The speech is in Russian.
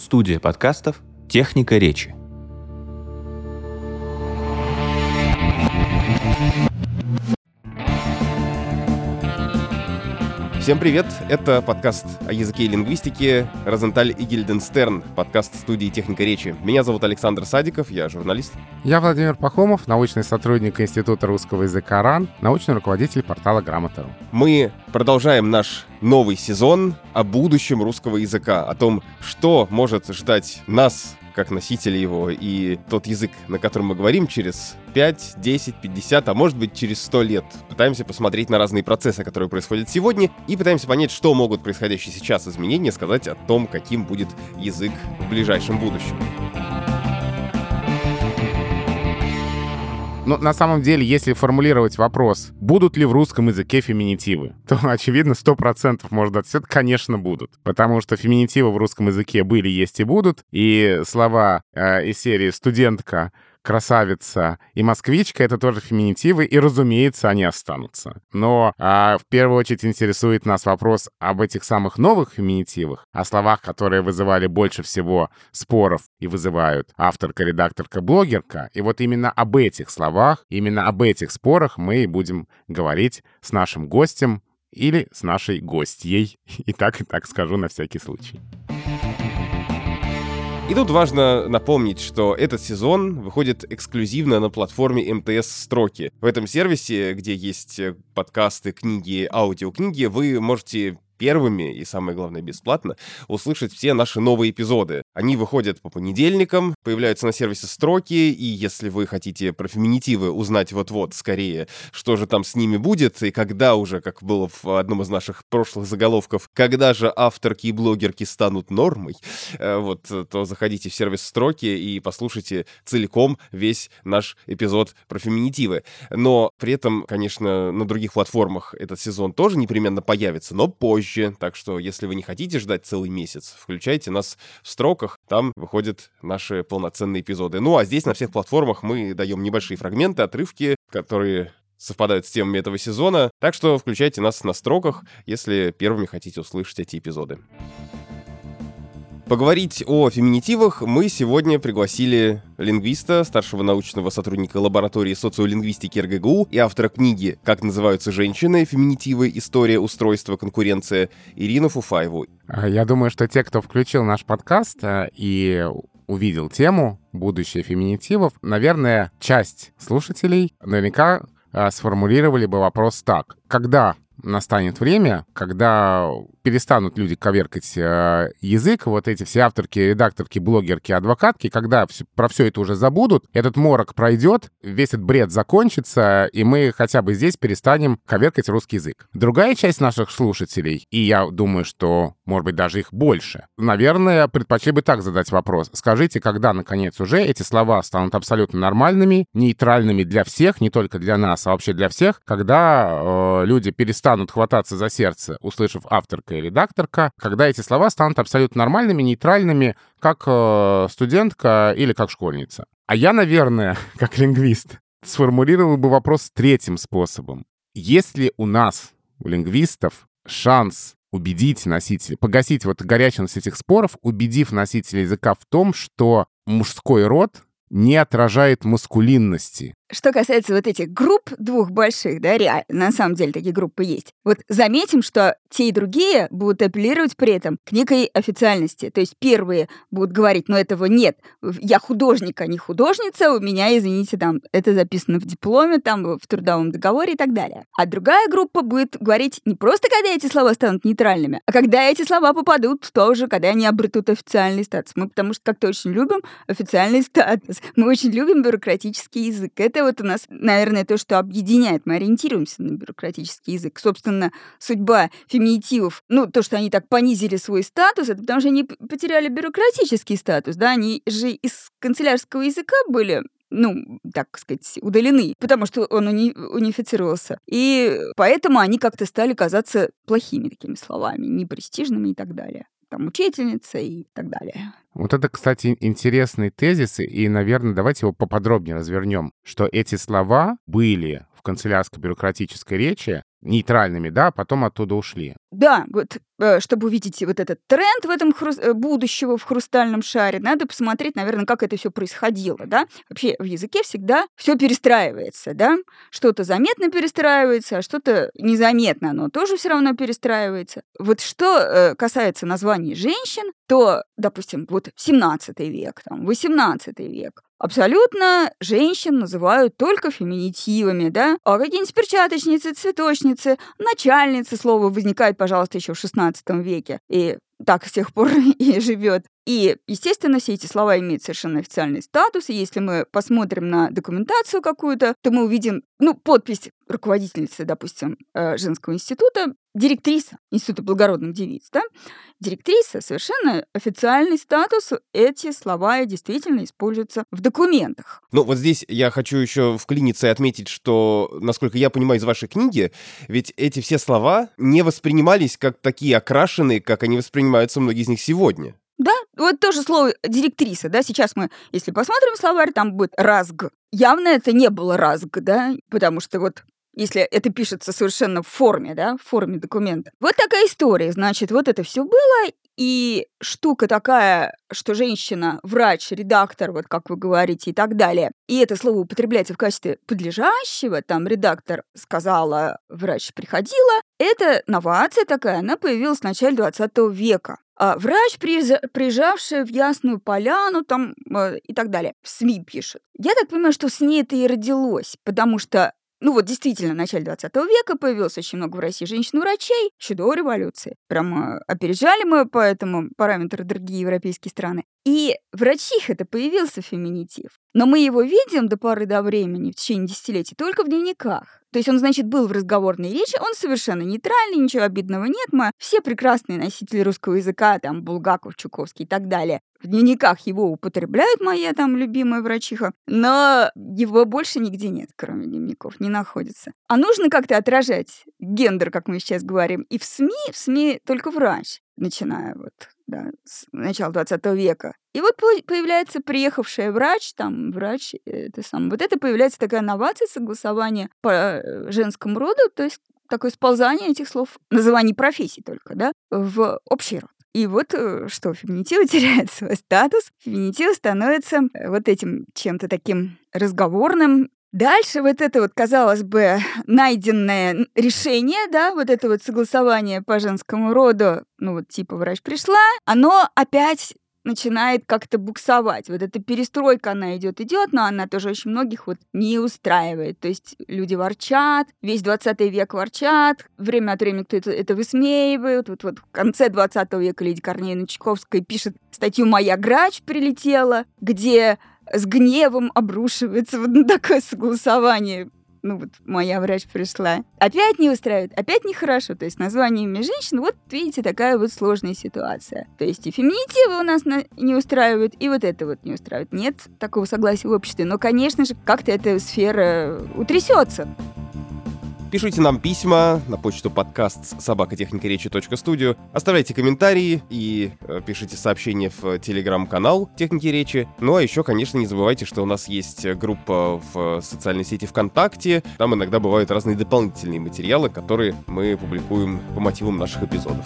Студия подкастов «Техника речи». Всем привет! Это подкаст о языке и лингвистике «Розенталь и Гильденстерн», подкаст студии «Техника речи». Меня зовут Александр Садиков, я журналист. Я Владимир Пахомов, научный сотрудник Института русского языка РАН, научный руководитель портала Грамота.ру. Мы продолжаем наш новый сезон о будущем русского языка, о том, что может ждать нас, как носители его, и тот язык, на котором мы говорим через 5, 10, 50, а может быть через 100 лет. Пытаемся посмотреть на разные процессы, которые происходят сегодня, и пытаемся понять, что могут происходящие сейчас изменения сказать о том, каким будет язык в ближайшем будущем. Но на самом деле, если формулировать вопрос, будут ли в русском языке феминитивы, то, очевидно, 100% можно ответить, конечно, будут. Потому что феминитивы в русском языке были, есть и будут. И слова э, из серии «студентка», красавица и москвичка — это тоже феминитивы, и, разумеется, они останутся. Но а, в первую очередь интересует нас вопрос об этих самых новых феминитивах, о словах, которые вызывали больше всего споров и вызывают авторка, редакторка, блогерка. И вот именно об этих словах, именно об этих спорах мы и будем говорить с нашим гостем или с нашей гостьей. И так, и так скажу на всякий случай. И тут важно напомнить, что этот сезон выходит эксклюзивно на платформе МТС Строки. В этом сервисе, где есть подкасты, книги, аудиокниги, вы можете первыми и, самое главное, бесплатно услышать все наши новые эпизоды. Они выходят по понедельникам, появляются на сервисе строки, и если вы хотите про феминитивы узнать вот-вот скорее, что же там с ними будет, и когда уже, как было в одном из наших прошлых заголовков, когда же авторки и блогерки станут нормой, э, вот, то заходите в сервис строки и послушайте целиком весь наш эпизод про феминитивы. Но при этом, конечно, на других платформах этот сезон тоже непременно появится, но позже позже, так что если вы не хотите ждать целый месяц, включайте нас в строках, там выходят наши полноценные эпизоды. Ну а здесь на всех платформах мы даем небольшие фрагменты, отрывки, которые совпадают с темами этого сезона, так что включайте нас на строках, если первыми хотите услышать эти эпизоды. Поговорить о феминитивах мы сегодня пригласили лингвиста, старшего научного сотрудника лаборатории социолингвистики РГГУ и автора книги «Как называются женщины. Феминитивы. История устройства. Конкуренция» Ирину Фуфаеву. А, я думаю, что те, кто включил наш подкаст а, и увидел тему «Будущее феминитивов», наверное, часть слушателей наверняка а, сформулировали бы вопрос так. Когда настанет время, когда перестанут люди коверкать э, язык, вот эти все авторки, редакторки, блогерки, адвокатки, когда все, про все это уже забудут, этот морок пройдет, весь этот бред закончится, и мы хотя бы здесь перестанем коверкать русский язык. Другая часть наших слушателей, и я думаю, что, может быть, даже их больше, наверное, предпочли бы так задать вопрос. Скажите, когда, наконец, уже эти слова станут абсолютно нормальными, нейтральными для всех, не только для нас, а вообще для всех, когда э, люди перестанут хвататься за сердце, услышав авторка редакторка и редакторка, когда эти слова станут абсолютно нормальными, нейтральными, как э, студентка или как школьница. А я, наверное, как лингвист, сформулировал бы вопрос третьим способом. Есть ли у нас, у лингвистов, шанс убедить носителей, погасить вот горячность этих споров, убедив носителей языка в том, что мужской род не отражает маскулинности, что касается вот этих групп двух больших, да, реально, на самом деле такие группы есть. Вот заметим, что те и другие будут апеллировать при этом к некой официальности. То есть первые будут говорить, ну этого нет, я художник, а не художница, у меня, извините, там, это записано в дипломе, там, в трудовом договоре и так далее. А другая группа будет говорить не просто, когда эти слова станут нейтральными, а когда эти слова попадут в то же, когда они обретут официальный статус. Мы потому что как-то очень любим официальный статус. Мы очень любим бюрократический язык. Это это вот у нас, наверное, то, что объединяет. Мы ориентируемся на бюрократический язык. Собственно, судьба феминитивов, ну, то, что они так понизили свой статус, это потому что они потеряли бюрократический статус, да, они же из канцелярского языка были ну, так сказать, удалены, потому что он уни унифицировался. И поэтому они как-то стали казаться плохими такими словами, непрестижными и так далее там, учительница и так далее. Вот это, кстати, интересный тезис, и, наверное, давайте его поподробнее развернем, что эти слова были в канцелярско-бюрократической речи нейтральными, да, а потом оттуда ушли. Да, вот э, чтобы увидеть вот этот тренд в этом хру... Э, будущего в хрустальном шаре, надо посмотреть, наверное, как это все происходило, да. Вообще в языке всегда все перестраивается, да. Что-то заметно перестраивается, а что-то незаметно, оно тоже все равно перестраивается. Вот что э, касается названий женщин, то, допустим, вот 17 век, там, 18 век, Абсолютно женщин называют только феминитивами, да? А какие-нибудь перчаточницы, цветочницы, начальницы, слово возникает, пожалуйста, еще в XVI веке. И так с тех пор и живет. И, естественно, все эти слова имеют совершенно официальный статус, и если мы посмотрим на документацию какую-то, то мы увидим, ну, подпись руководительницы, допустим, э, женского института, директриса Института благородных девиц, да, директриса, совершенно официальный статус, эти слова действительно используются в документах. Ну, вот здесь я хочу еще вклиниться и отметить, что, насколько я понимаю из вашей книги, ведь эти все слова не воспринимались как такие окрашенные, как они воспринимаются многие из них сегодня. Да, вот тоже слово директриса, да, сейчас мы, если посмотрим словарь, там будет разг. Явно это не было разг, да, потому что вот если это пишется совершенно в форме, да, в форме документа. Вот такая история, значит, вот это все было, и штука такая, что женщина, врач, редактор, вот как вы говорите, и так далее. И это слово употребляется в качестве подлежащего, там редактор сказала, врач приходила. Это новация такая, она появилась в начале 20 века. А врач, приезжавший в Ясную Поляну там, э, и так далее. В СМИ пишет. Я так понимаю, что с ней это и родилось, потому что ну вот действительно, в начале 20 века появилось очень много в России женщин-врачей, еще до революции. Прямо опережали мы по этому параметру другие европейские страны. И врачих это появился феминитив. Но мы его видим до поры до времени, в течение десятилетий, только в дневниках. То есть он, значит, был в разговорной речи, он совершенно нейтральный, ничего обидного нет. Мы все прекрасные носители русского языка, там, Булгаков, Чуковский и так далее. В дневниках его употребляют моя там любимая врачиха, но его больше нигде нет, кроме дневников, не находится. А нужно как-то отражать гендер, как мы сейчас говорим, и в СМИ, в СМИ только врач, начиная вот да, с начала 20 века. И вот появляется приехавшая врач, там, врач, э, это сам, вот это появляется такая новация согласования по э, женскому роду, то есть такое сползание этих слов, называний профессий только, да, в общий род. И вот э, что, феминитивы теряют свой статус, феминитив становится вот этим чем-то таким разговорным, Дальше вот это вот, казалось бы, найденное решение, да, вот это вот согласование по женскому роду, ну вот типа врач пришла, оно опять начинает как-то буксовать. Вот эта перестройка, она идет, идет, но она тоже очень многих вот не устраивает. То есть люди ворчат, весь 20 век ворчат, время от времени кто-то это высмеивает. Вот, вот в конце 20 века Лидия Корнеевна Чайковская пишет статью «Моя грач прилетела», где с гневом обрушивается вот такое согласование. Ну вот моя врач пришла. Опять не устраивает, опять нехорошо. То есть названиями женщин, вот видите, такая вот сложная ситуация. То есть и феминитивы у нас на... не устраивают, и вот это вот не устраивает. Нет такого согласия в обществе. Но, конечно же, как-то эта сфера утрясется. Пишите нам письма на почту подкаст собакотехникаречи.студию. Оставляйте комментарии и э, пишите сообщения в телеграм-канал Техники Речи. Ну а еще, конечно, не забывайте, что у нас есть группа в социальной сети ВКонтакте. Там иногда бывают разные дополнительные материалы, которые мы публикуем по мотивам наших эпизодов.